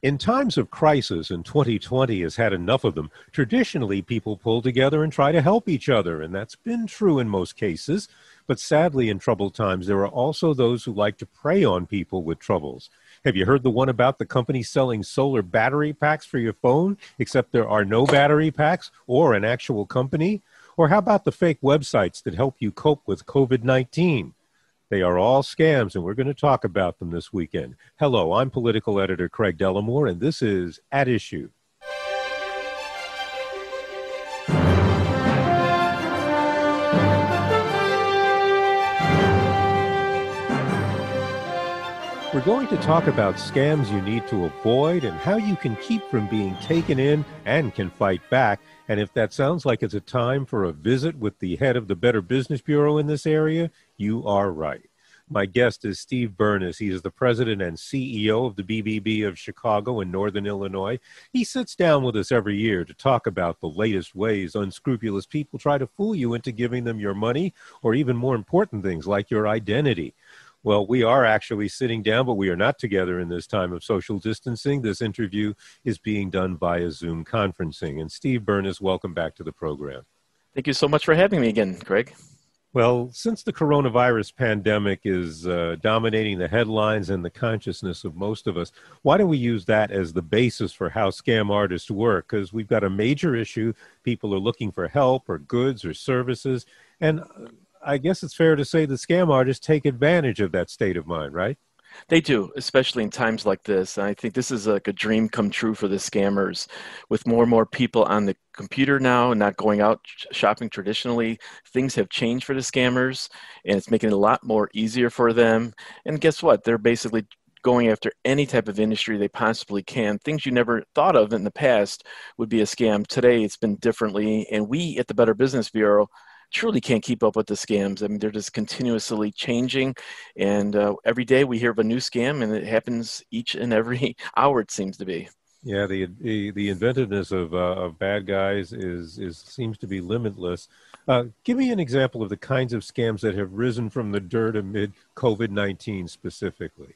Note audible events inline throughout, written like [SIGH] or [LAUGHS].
In times of crisis, and 2020 has had enough of them, traditionally people pull together and try to help each other, and that's been true in most cases. But sadly, in troubled times, there are also those who like to prey on people with troubles. Have you heard the one about the company selling solar battery packs for your phone, except there are no battery packs or an actual company? Or how about the fake websites that help you cope with COVID 19? They are all scams, and we're going to talk about them this weekend. Hello, I'm political editor Craig Dellimore, and this is At Issue. We're going to talk about scams you need to avoid and how you can keep from being taken in and can fight back. And if that sounds like it's a time for a visit with the head of the Better Business Bureau in this area, you are right. My guest is Steve Bernas. He is the president and CEO of the BBB of Chicago and Northern Illinois. He sits down with us every year to talk about the latest ways unscrupulous people try to fool you into giving them your money or even more important things like your identity. Well, we are actually sitting down, but we are not together in this time of social distancing. This interview is being done via Zoom conferencing. And Steve Bernas, welcome back to the program. Thank you so much for having me again, Greg. Well, since the coronavirus pandemic is uh, dominating the headlines and the consciousness of most of us, why don't we use that as the basis for how scam artists work? Because we've got a major issue. People are looking for help or goods or services. And I guess it's fair to say the scam artists take advantage of that state of mind, right? They do, especially in times like this. I think this is like a dream come true for the scammers. With more and more people on the computer now, and not going out shopping traditionally, things have changed for the scammers, and it's making it a lot more easier for them. And guess what? They're basically going after any type of industry they possibly can. Things you never thought of in the past would be a scam. Today, it's been differently, and we at the Better Business Bureau truly can't keep up with the scams. I mean, they're just continuously changing, and uh, every day we hear of a new scam, and it happens each and every [LAUGHS] hour. It seems to be. Yeah, the the, the inventiveness of uh, of bad guys is is seems to be limitless. Uh, give me an example of the kinds of scams that have risen from the dirt amid COVID nineteen specifically.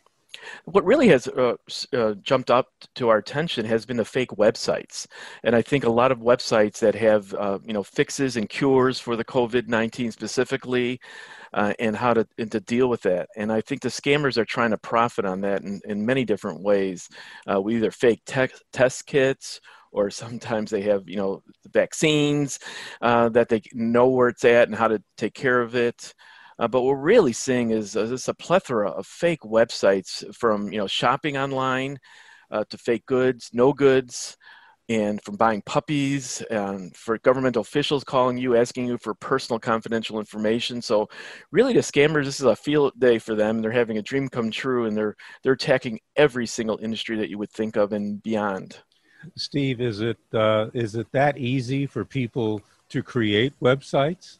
What really has uh, uh, jumped up to our attention has been the fake websites, and I think a lot of websites that have uh, you know fixes and cures for the COVID nineteen specifically, uh, and how to and to deal with that. And I think the scammers are trying to profit on that in, in many different ways. Uh, we either fake te- test kits or sometimes they have you know vaccines uh, that they know where it's at and how to take care of it uh, but what we're really seeing is uh, a plethora of fake websites from you know shopping online uh, to fake goods, no goods, and from buying puppies and for government officials calling you asking you for personal confidential information. So really the scammers this is a field day for them. They're having a dream come true and they're they're attacking every single industry that you would think of and beyond. Steve is it uh, is it that easy for people to create websites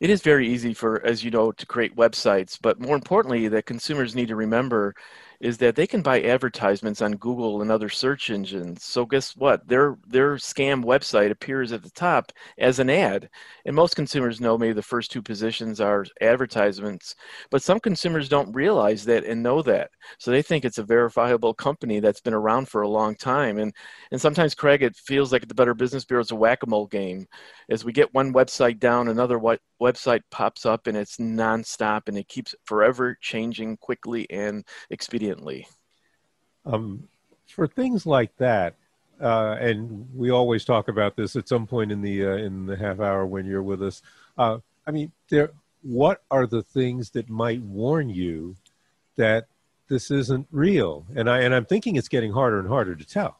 it is very easy for, as you know, to create websites, but more importantly, that consumers need to remember is that they can buy advertisements on Google and other search engines. So guess what? Their their scam website appears at the top as an ad. And most consumers know maybe the first two positions are advertisements, but some consumers don't realize that and know that. So they think it's a verifiable company that's been around for a long time. And and sometimes Craig it feels like the Better Business Bureau is a whack-a-mole game. As we get one website down, another website pops up and it's nonstop and it keeps forever changing quickly and expediently. Um, for things like that, uh, and we always talk about this at some point in the uh, in the half hour when you're with us. Uh, I mean, there. What are the things that might warn you that this isn't real? And I and I'm thinking it's getting harder and harder to tell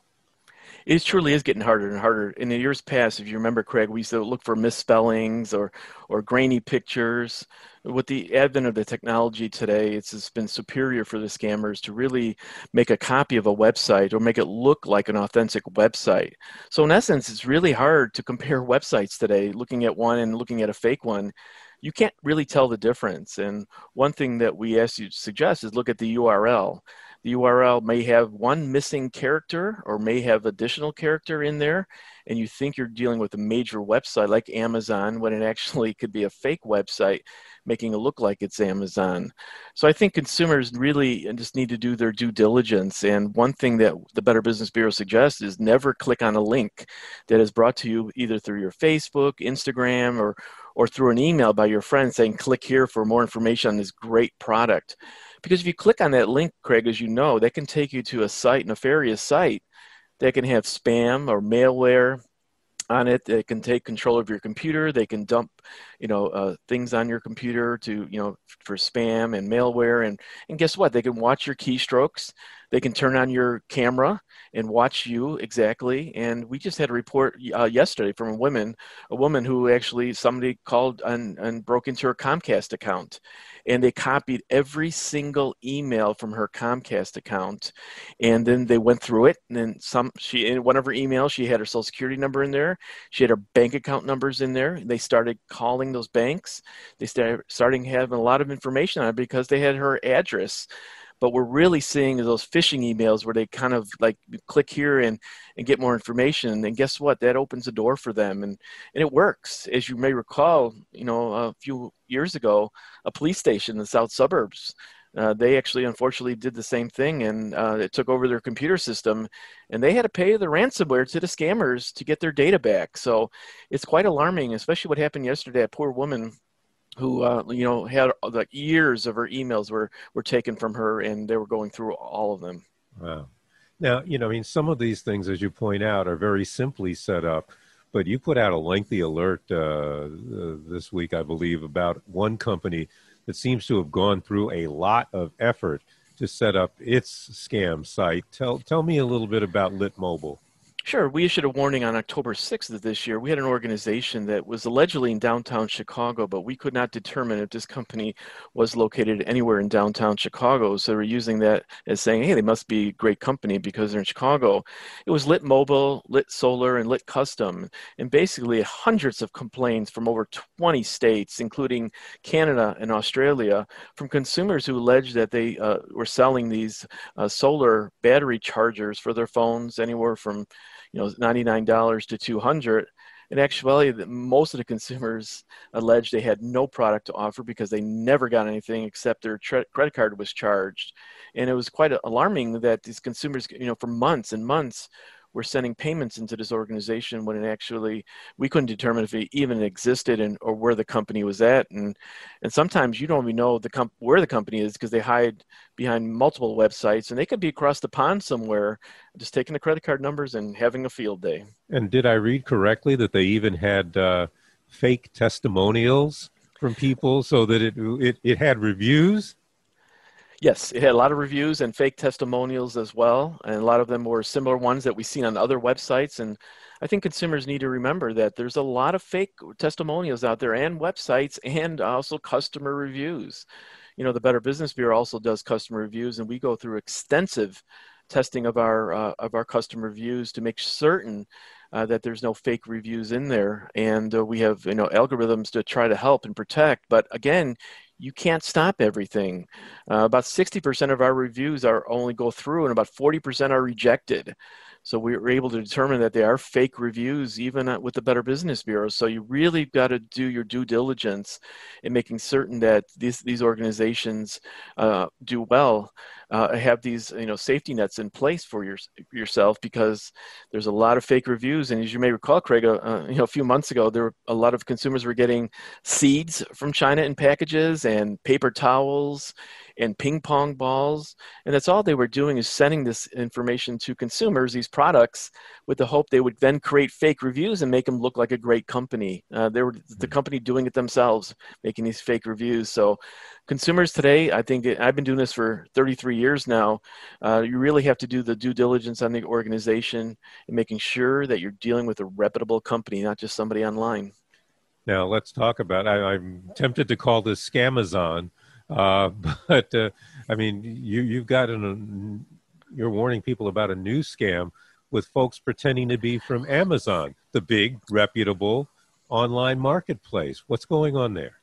it truly is getting harder and harder. In the years past, if you remember, Craig, we used to look for misspellings or or grainy pictures. With the advent of the technology today, it's, it's been superior for the scammers to really make a copy of a website or make it look like an authentic website. So in essence, it's really hard to compare [LAUGHS] websites today. Looking at one and looking at a fake one, you can't really tell the difference. And one thing that we ask you to suggest is look at the URL the URL may have one missing character or may have additional character in there, and you think you're dealing with a major website like Amazon when it actually [LAUGHS] could be a fake website making it look like it's Amazon. So I think consumers really just need to do their due diligence. And one thing that the Better Business Bureau suggests is never click on a link that is brought to you either through your Facebook, Instagram, or or through an email by your friend saying click here for more information on this great product because if you click on that link, Craig, as you know, that can take you to a site, nefarious site, that can have spam or malware on it. They can take control of your computer. They can dump, you know, uh, things on your computer to, you know, for spam and malware. And and guess what? They can watch your keystrokes. They can turn on your camera and watch you exactly. And we just had a report uh, yesterday from a woman, a woman who actually somebody called and, and broke into her Comcast account and they copied every single email from her Comcast account, and then they went through it. And then some, she in one of her emails, she had her social security number in there, she had her bank account numbers in there. They started calling those banks. They started starting having a lot of information on it because they had her address. But we're really seeing those phishing emails where they kind of like click here and, and get more information. And guess what? That opens a door for them. And, and it works. As you may recall you know a few years ago a police station in the south suburbs uh, they actually unfortunately did the same thing and uh, it took over their computer system and they had to pay the ransomware to the scammers to get their data back. So it's quite alarming especially what happened yesterday. That poor woman who uh, you know had like years of her emails were were taken from her and they were going through all of them. Wow. Now you know i mean some of these things as you point out are very simply set up but you put out a lengthy alert uh, uh, this week i believe about one company that seems to have gone through a lot of effort to set up its scam site. Tell tell me a little bit about lit mobile Sure. We issued a warning on October 6th of this year. We had an organization that was allegedly in downtown Chicago, but we could not determine if this company was located anywhere in downtown Chicago. So we're using that as saying, hey, they must be a great company because they're in Chicago. It was Lit Mobile, Lit Solar, and Lit Custom. And basically, hundreds of complaints from over 20 states, including Canada and Australia, from consumers who alleged that they uh, were selling these uh, solar battery chargers for their phones anywhere from you know $99 to 200 in actuality most of the consumers [LAUGHS] alleged they had no product to offer because they never got anything except their tre- credit card was charged. And it was quite alarming that these consumers you know for months and months were sending payments into this organization when it actually we couldn't determine if it even existed and or where the company was at. And and sometimes you don't even know the comp- where the company is because they hide behind multiple websites and they could be across the pond somewhere just taking the credit card numbers and having a field day. And did i read correctly that they even had uh, fake testimonials from people so that it, it it had reviews Yes, it had a lot of reviews and fake testimonials as well, and a lot of them were similar ones that we've seen on other websites. And I think consumers need to remember that there's a lot of fake testimonials out there and websites and also customer reviews. You know, the Better Business Bureau also does customer reviews, and we go through extensive testing of our uh, of our customer reviews to make certain uh, that there's no fake reviews in there, and uh, we have you know algorithms to try to help and protect. But again, you can't stop everything. Uh, about 60% of our reviews are only go through, and about 40% are rejected. So we were able to determine that they are fake reviews, even with the Better Business Bureau. So you really got to do your due diligence in making certain that these these organizations uh, do well, uh, have these you know safety nets in place for your, yourself because there's a lot of fake reviews. And as you may recall, Craig, uh, you know a few months ago, there were a lot of consumers were getting seeds from China in packages and paper towels and ping pong balls. And that's all they were doing is sending this information to consumers, these products, with the hope they would then create fake reviews and make them look like a great company. Uh, they were the hmm. company doing it themselves, making these fake reviews. So consumers today, I think I've been doing this for 33 years now. Uh, you really have to do the due diligence on the organization and making sure that you're dealing with a reputable company, not just somebody online. Now let's talk about. I, am tempted to call this Scamazon, uh, [LAUGHS] but uh, I mean, you you've got an you're warning people about a new scam with folks pretending to be from Amazon, the big reputable online marketplace. What's going on there?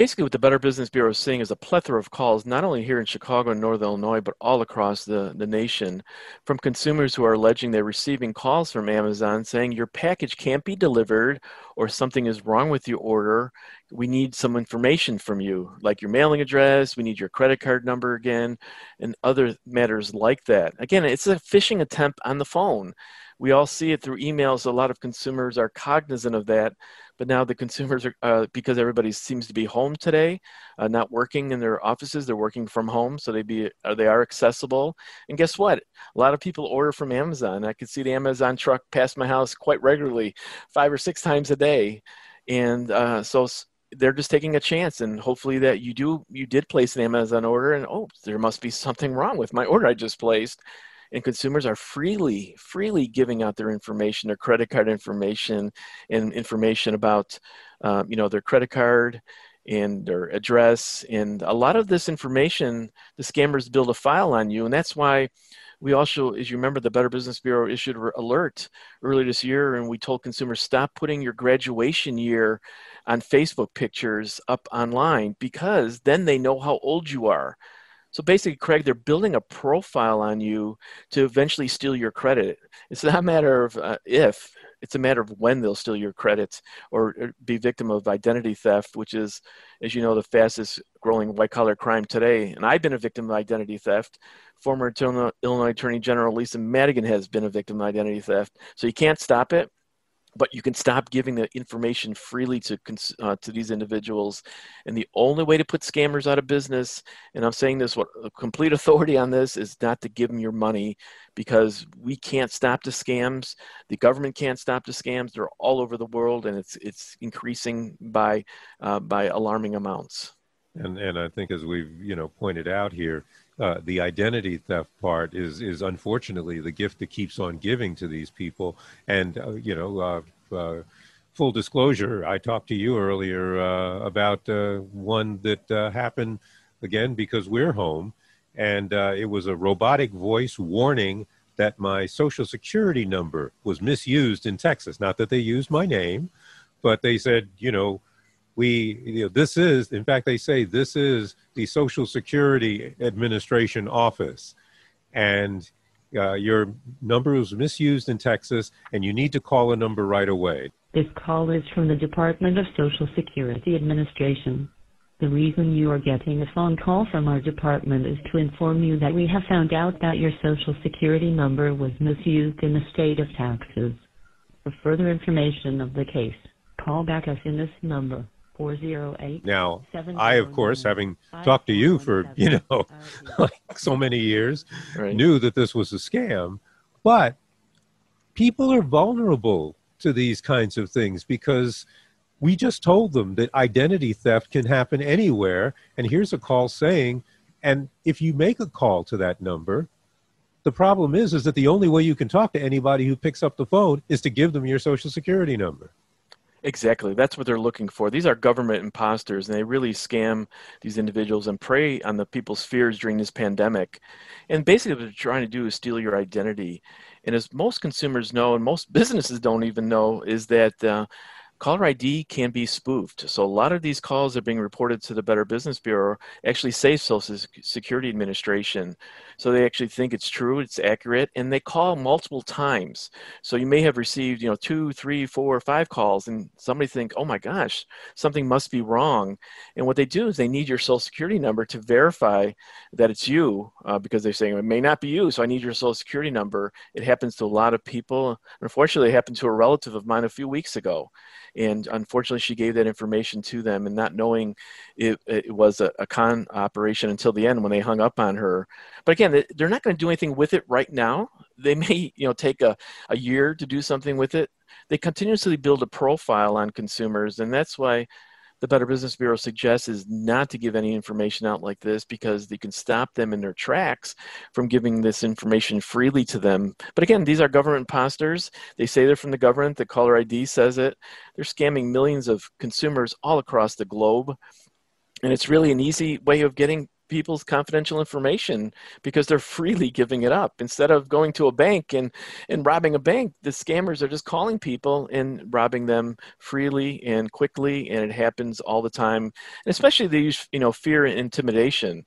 Basically what the Better Business Bureau is seeing is a plethora of calls, not only here in Chicago and Northern Illinois, but all across the, the nation from consumers who are alleging they're receiving calls from Amazon saying your package can't be delivered or something is wrong with your order. We need some information from you, like your mailing address, we need your credit card number again, and other matters like that. Again, it's a phishing attempt on the phone. We all see it through emails. A lot of consumers are cognizant of that but now the consumers are uh, because everybody seems to be home today uh, not working in their offices they're working from home so they be uh, they are accessible. And guess what? A lot of people order from amazon. I can see the amazon truck pass my house quite regularly five or six times a day. And uh, so they're just taking a chance and hopefully that you do you did place an amazon order and oh there must be something wrong with my order i just placed and consumers are freely freely giving out their information their credit card information and information about um, you know their credit card and their address. And a lot of this information the scammers build a file on you. And that's why we also as you remember the better business bureau issued an alert earlier this year and we told consumers stop putting your graduation year on facebook pictures up online because then they know how old you are so basically, Craig, they're building a profile on you to eventually steal your credit. It's not a matter of uh, if, it's a matter of when they'll steal your credit or, or be victim of identity theft, which is, as you know, the fastest growing white collar crime today. And I've been a victim of identity theft. Former Illinois Attorney General Lisa Madigan has been a victim of identity theft. So you can't stop it but you can stop giving the information freely to uh, to these individuals. And the only way to put scammers out of business and i'm saying this with complete authority on this is not to give them your money because we can't stop the scams. The government can't stop the scams. They're all over the world and it's it's increasing by uh, by alarming amounts. And and i think as we've you know pointed out here uh, the identity theft part is is unfortunately the gift that keeps on giving to these people. And uh, you know, uh, uh full disclosure, I talked to you earlier uh, about one that happened again because we're home, and it was a robotic voice warning that my social security number was misused in Texas. Not that they used my name, but they said, you know we you know, this is in fact they say this is the social security administration office. And uh, your number was misused in texas and you need to call a number right away. This call is from the department of social security administration. The reason you are getting a phone call from our department is to inform you that we have found out that your social security number was misused in the state of Texas. For further information of the case, call back us in this number 408. Now, I, of course, having talked to you for, you know, [LAUGHS] like so many years, right. knew that this was a scam. But people are vulnerable to these kinds of things because we just told them that identity theft can happen anywhere. And here's a call saying, and if you make a call to that number, the problem is is that the only way you can talk to anybody who picks up the phone is to give them your social security number. Exactly. That's what they're looking for. These are government imposters, and they really scam these individuals and prey on the people's fears during this pandemic. And basically, what they're trying to do is steal your identity. And as most consumers know, and most [LAUGHS] businesses don't even know, is that uh, caller ID can be spoofed. So a lot of these calls are being reported to the Better Business Bureau actually say Social Security Administration. So they actually think it's true, it's accurate, and they call multiple times. So you may have received, you know, two, three, four, five calls, and somebody think, oh my gosh, something must be wrong. And what they do is they need your social security number to verify that it's you, uh, because they're saying it may not be you, so I need your social security number. It happens to a lot of people. Unfortunately, it happened to a relative of mine a few weeks ago and unfortunately she gave that information to them and not knowing it, it was a, a, con operation until the end when they hung up on her but again they're not going to do anything with it right now they may you know take a, a year to do something with it they continuously build a profile on consumers and that's why the Better Business Bureau suggests is not to give any information out like this because they can stop them in their tracks from giving this information freely to them. But again, these are government imposters. They say they're from the government. The caller ID says it. They're scamming millions of consumers all across the globe. And it's really an easy way of getting people's confidential information because they're freely giving it up. Instead of going to a bank and, and robbing a bank the scammers are just calling people and robbing them freely and quickly and it happens all the time. And especially they use you know fear and intimidation.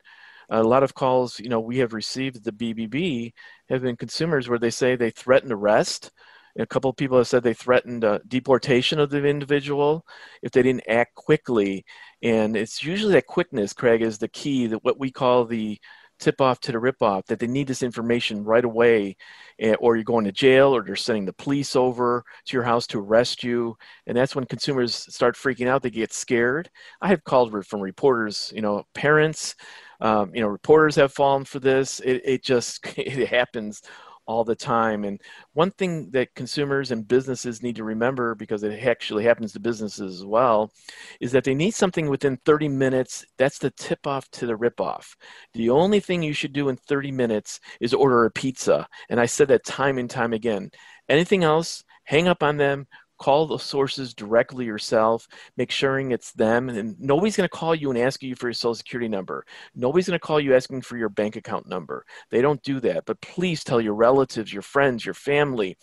A lot of calls you know we have received the bbb have been consumers where they say they threaten arrest a couple of people have said they threatened uh, deportation of the individual if they didn't act quickly. And it's usually that quickness, Craig, is the key, that what we call the tip off to the rip off, that they need this information right away, eh, or you're going to jail, or they're sending the police over to your house to arrest you. And that's when consumers start freaking out, they get scared. I have called from reporters, you know, parents, um, you know, reporters have fallen for this. It, it just [LAUGHS] it happens all the time. And one thing that consumers and businesses need to remember, because it actually happens to businesses as well, is that they need something within 30 minutes. That's the tip off to the rip off. The only thing you should do in 30 minutes is order a pizza. And I said that time and time again. Anything else, hang up on them, call the sources directly yourself make sure it's them and nobody's going to call you and ask you for your social security number. Nobody's going to call you asking for your bank account number. They don't do that but please tell your relatives your friends your family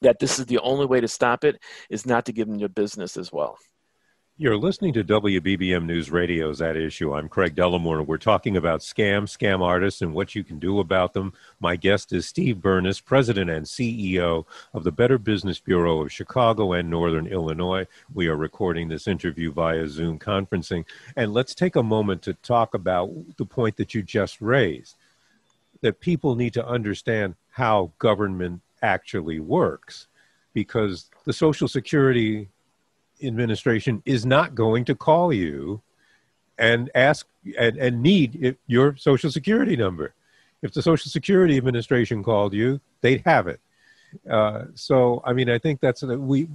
that this is the only way to stop it is not to give them your business as well you're listening to WBBM News Radio's At Issue. I'm Craig Dellimore. We're talking about scams, scam artists, and what you can do about them. My guest is Steve Bernas, President and CEO of the Better Business Bureau of Chicago and Northern Illinois. We are recording this interview via Zoom conferencing. And let's take a moment to talk about the point that you just raised that people need to understand how government actually works because the Social Security administration is not going to call you and ask and, and need your social security number. If the Social Security Administration called you, they'd have it. Uh, so, I mean, I think that's we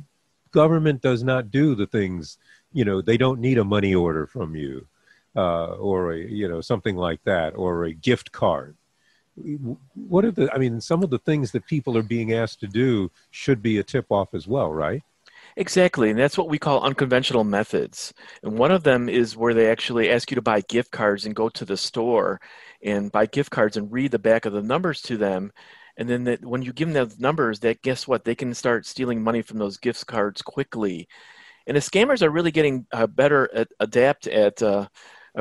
government does not do the things. You know, they don't need a money order from you, uh, or a you know something like that, or a gift card. What are the? I mean, some of the things that people are being asked to do should be a tip off as well, right? Exactly, and that's what we call unconventional methods. And one of them is where they actually ask you to buy gift cards and go to the store and buy gift cards and read the back of the numbers to them. And then that when you give them those numbers, that guess what? They can start stealing money from those gift cards quickly. And the scammers are really getting uh, better at adapt at uh,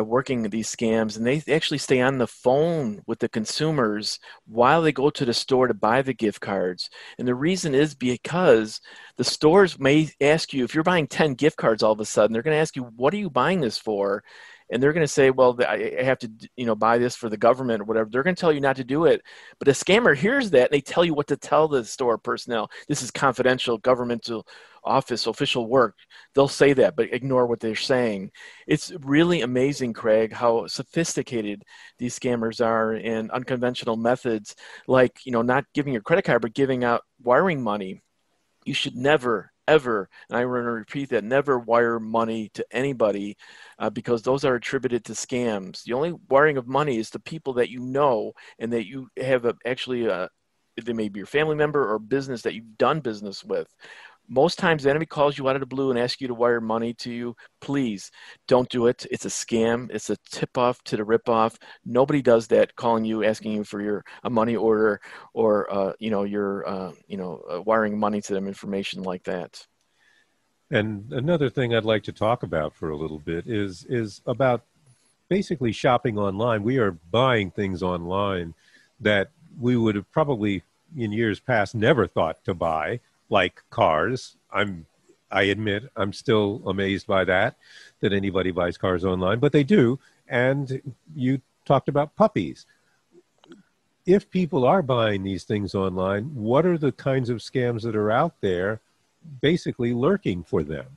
working these scams and they actually stay on the phone with the consumers while they go to the store to buy the gift cards. And the reason is because the stores may ask you if you're buying 10 gift cards all of a sudden they're going to ask you what are you buying this for and they're going to say well i have to you know buy this for the government or whatever. They're going to tell you not to do it. But a scammer hears that and they tell you what to tell the store personnel. This is confidential governmental office official work. They'll say that but ignore what they're saying. It's really amazing craig how sophisticated these scammers are and unconventional methods like you know not giving your credit card but giving out wiring money. You should never ever and i want to repeat that never wire money to anybody uh, because those are attributed to scams. The only wiring of money is to people that you know and that you have a, actually a, they may be your family member or business that you've done business with most times the enemy calls you out of the blue and asks you to wire money to you. Please don't do it. It's a scam. It's a tip off to the rip off nobody does that calling you asking you for your a money order or uh, you know your uh, you know uh, wiring money to them information like that. And another thing i'd like to talk about for a little bit is is about basically shopping online. We are buying things online that we would have probably in years past never thought to buy, like cars. I'm I admit I'm still amazed by that that anybody buys cars online, but they do. And you talked about puppies. If people are buying these things online, what are the kinds of scams that are out there basically lurking for them?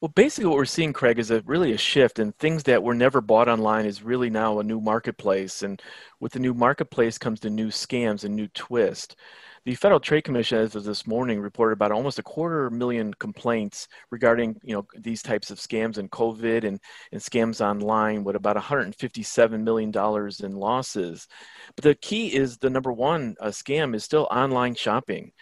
Well, basically, what we're seeing, Craig, is a really a shift, and things that were never bought online is really now a new marketplace. And with the new marketplace comes the new scams and new twist. The Federal Trade Commission, as of this morning, reported about almost a quarter million complaints regarding, you know, these types of scams and COVID and, and scams online, with about 157 million dollars in losses. But the key is the number one uh, scam is still online shopping.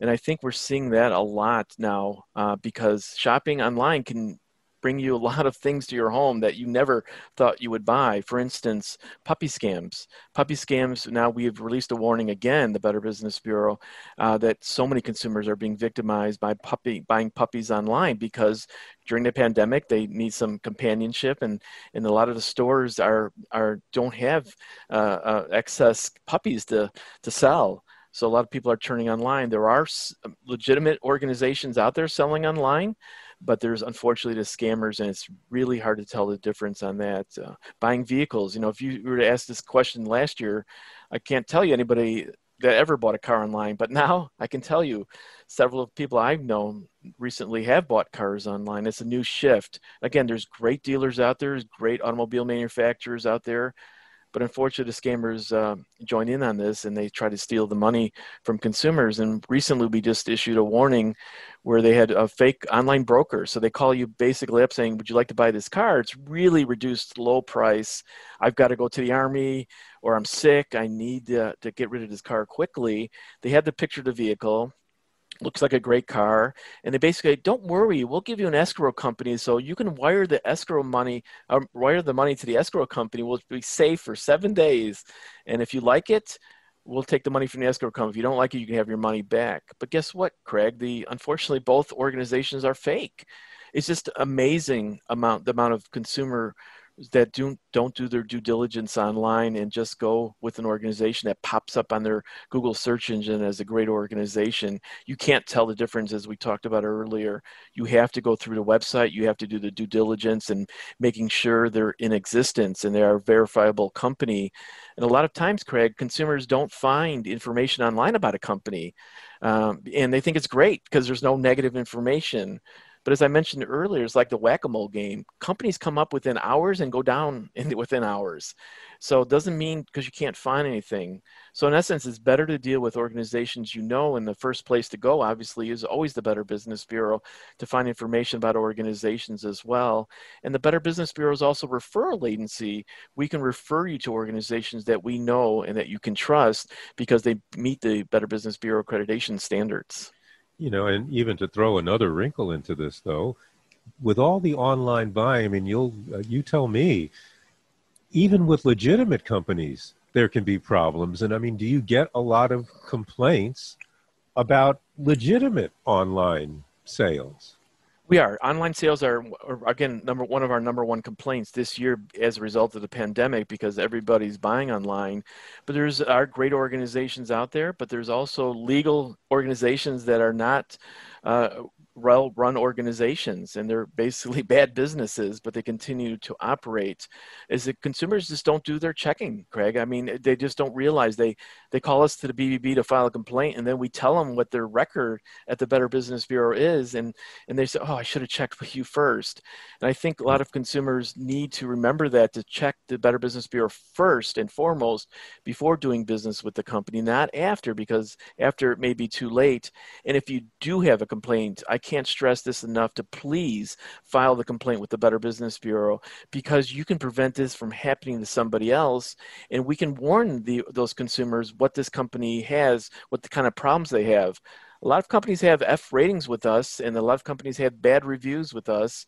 And I think we're seeing that a lot now uh, because shopping online can bring you a lot of things to your home that you never thought you would buy. For instance, puppy scams. Puppy scams, now we've released a warning again, the Better Business Bureau, uh, that so many consumers are being victimized by puppy buying puppies online because during the pandemic they need some companionship and, and a lot of the stores are, are don't have uh, uh, excess puppies to, to sell. So a lot of people are turning online. There are legitimate organizations out there selling online, but there's unfortunately the scammers, and it's really hard to tell the difference on that. Uh, buying vehicles, you know, if you were to ask this question last year, I can't tell you anybody that ever bought a car online, but [LAUGHS] now I can tell you several of people I've known recently have bought cars online. It's a new shift. Again, there's great dealers out there, there's great automobile manufacturers out there but unfortunately, scammers uh, join in on this and they try to steal the money from consumers. And recently, we just issued a warning where they had a fake online broker. So they call you basically up saying, Would you like to buy this car? It's really reduced, low price. I've got to go to the army or I'm sick. I need to, to get rid of this car quickly. They had the picture of the vehicle looks like a great car and they basically don't worry we'll give you an escrow company so you can wire the escrow money um, wire the money to the escrow company. We'll be safe for seven days and if you like it we'll take the money from the escrow company. If you don't like it you can have your money back. But guess what craig? The unfortunately both organizations are fake. It's just amazing amount the amount of consumer that don't don't do their due diligence online and just go with an organization that pops up on their Google search engine as a great organization, you can't tell the difference as we talked about earlier. You have to go through the website, you have to do the due diligence and making sure they're in existence and they're a verifiable company. And a lot of times, Craig, consumers don't find information online about a company. Um, and they think it's great because there's no negative information. But as I mentioned earlier, it's like the whack-a-mole game. Companies come up within hours and go down [LAUGHS] in, within hours. So it doesn't mean because you can't find anything. So in essence, it's better to deal with organizations you know. And the first place to go, obviously, is always the Better Business Bureau to find information about organizations as well. And the Better Business Bureau is also referral agency. We can refer you to organizations that we know and that you can trust because they meet the Better Business Bureau accreditation standards. You know, and even to throw another wrinkle into this, though, with all the online buying, I mean, you'll uh, you tell me, even with legitimate companies, there can be problems. And I mean, do you get a lot of complaints about legitimate online sales? We are. Online sales are, again, number one of our number one complaints this year as a result of the pandemic because everybody's buying online. But there's are great organizations out there, but there's also legal organizations that are not uh, well run organizations and they're basically [LAUGHS] bad businesses but they continue to operate is that consumers just don't do their checking craig. I mean they just don't realize they they call us to the bbb to file a complaint and then we tell them what their record at the better business bureau is and and they say oh i should have checked with you first. And i think a lot of consumers need to remember that to check the better business bureau first and foremost before doing business with the company not after because after it may be too late. And if you do have a complaint i can't stress this enough to please file the complaint with the Better Business Bureau because you can prevent this from happening to somebody else, and we can warn the, those consumers what this company has, what the kind of problems they have. A lot of companies have F ratings with us, and a lot of companies have bad reviews with us.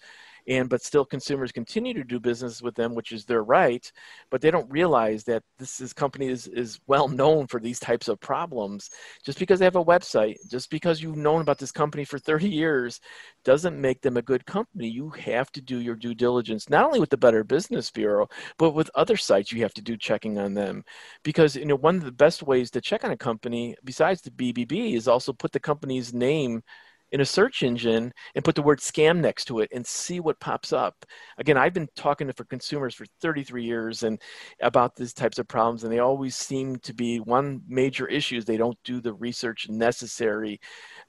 And but still consumers continue to do business with them, which is their right. But they don't realize that this is company is, is well known for these types of problems. Just because they have a website, just because you've known about this company for 30 years, doesn't make them a good company. You have to do your due diligence, not only with the Better Business Bureau, but with other sites. You have to do checking on them, because you know one of the best ways to check on a company, besides the BBB, is also put the company's name in a search engine and put the word scam next to it and see what pops up. Again, I've been talking to for consumers for 33 years and about these types of problems, and they always seem to be one major issue is they don't do the research necessary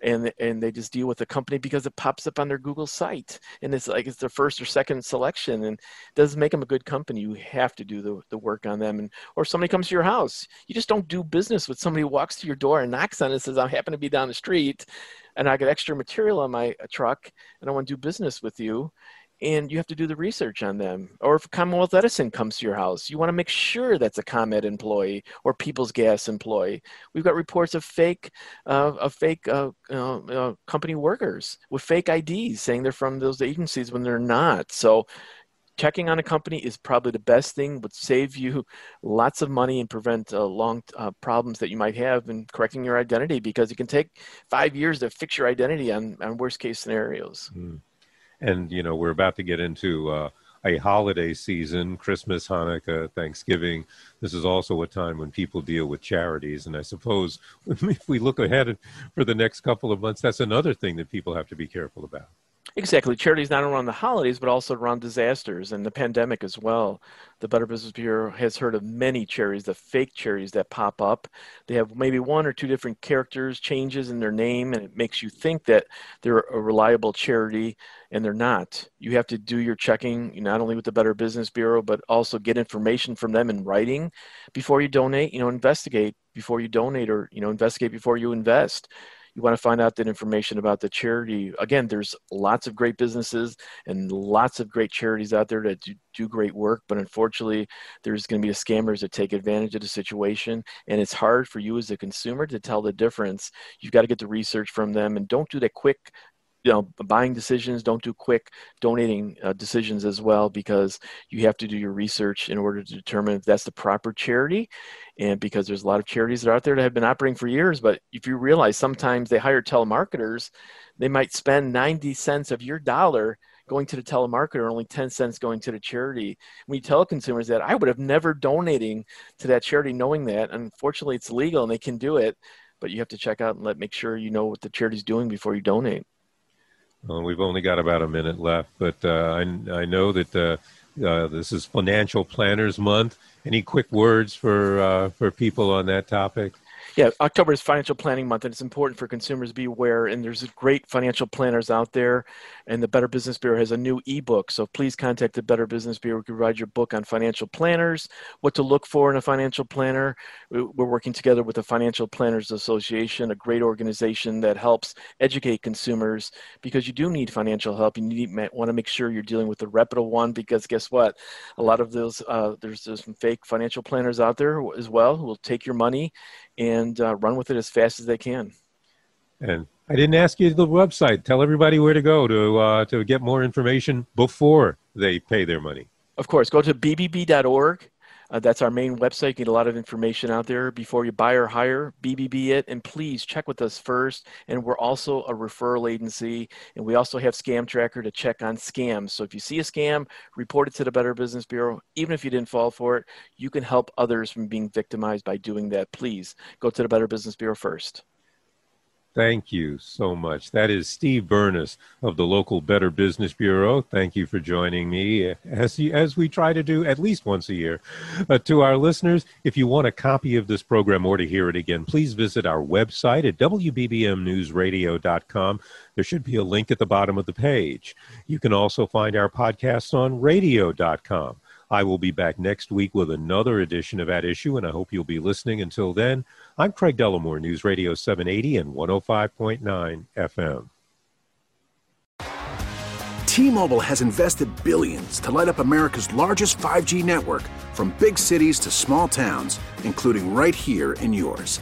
and and they just deal with the company because it pops up on their Google site and it's like it's their first or second selection and doesn't make them a good company. You have to do the, the work on them and or somebody comes to your house. You just don't do business with somebody who walks to your door and knocks on it and says, I happen to be down the street and I got extra material on my uh, truck and I want to do business with you, and you have to do the research on them. Or if Commonwealth Edison comes to your house, you want to make sure that's a ComEd employee or People's Gas employee. We've got reports of fake, uh, of fake uh, uh, company workers with fake IDs saying they're from those agencies when they're not. So checking on a company is probably the best thing would save you lots of money and prevent uh, long uh, problems that you might have in correcting your identity because it can take five years to fix your identity on, on worst case scenarios. Mm. and you know we're about to get into uh, a holiday season christmas hanukkah thanksgiving. This is also a time when people deal with charities and i suppose [LAUGHS] if we look ahead for the next couple of months that's another thing that people have to be careful about Exactly. Charities not only around the holidays, but also around disasters and the pandemic as well. The Better Business Bureau has heard of many charities, the fake charities that pop up. They have maybe one or two different characters, changes in their name, and it makes you think that they're a reliable charity, and they're not. You have to do your checking, not only with the Better Business Bureau, but also get information from them in writing before you donate. You know, investigate before you donate, or you know, investigate before you invest you want to find out that information about the charity again there's lots of great businesses and lots of great charities out there that do, do great work but unfortunately there's going to be scammers that take advantage of the situation and it's hard for you as a consumer to tell the difference. You've got to get the research from them and don't do that quick you know buying decisions don't do quick donating uh, decisions as well because you have to do your research in order to determine if that's the proper charity. And because there's a lot of charities that are out there that have been operating for years but if you realize sometimes they hire telemarketers they might spend 90 cents of your dollar going to the telemarketer only 10 cents going to the charity. We tell consumers that i would have never donating to that charity knowing that. Unfortunately it's legal and they can do it but you have to check out and let make sure you know what the charity's doing before you donate well, we've only got about a minute left, but uh, I, I know that uh, uh, this is Financial Planners Month. Any quick words for uh, for people on that topic? Yeah, October is financial planning month, and it's important for consumers to be aware. And there's great financial planners out there, and the Better Business Bureau has a new ebook. So please contact the Better Business Bureau to provide your book on financial planners, what to look for in a financial planner. We're working together with the Financial Planners Association, a great organization that helps educate consumers because you do need financial help. You need want to make sure you're dealing with a reputable one because guess what? A lot of those uh, there's, there's some fake financial planners out there as well who will take your money and uh, run with it as fast as they can. And I didn't ask you the website. Tell everybody where to go to uh, to get more information before they pay their money. Of course, go to bbb.org uh, that's our main website. You get a lot of information out there before you buy or hire. BBB it, and please check with us first. And we're also a referral agency, and we also have Scam Tracker to check on scams. So if you see a scam, report it to the Better Business Bureau. Even if you didn't fall for it, you can help others from being victimized by doing that. Please go to the Better Business Bureau first. Thank you so much. That is Steve Bernas of the local Better Business Bureau. Thank you for joining me as, as we try to do at least once a year. Uh, to our listeners, if you want a copy of this program or to hear it again, please visit our website at WBBMNewsRadio.com. There should be a link at the bottom of the page. You can also find our podcasts on radio.com. I will be back next week with another edition of At Issue, and I hope you'll be listening. Until then, I'm Craig Dellimore, News Radio 780 and 105.9 FM. T-Mobile has invested billions to light up America's largest 5G network from big cities to small towns, including right here in yours.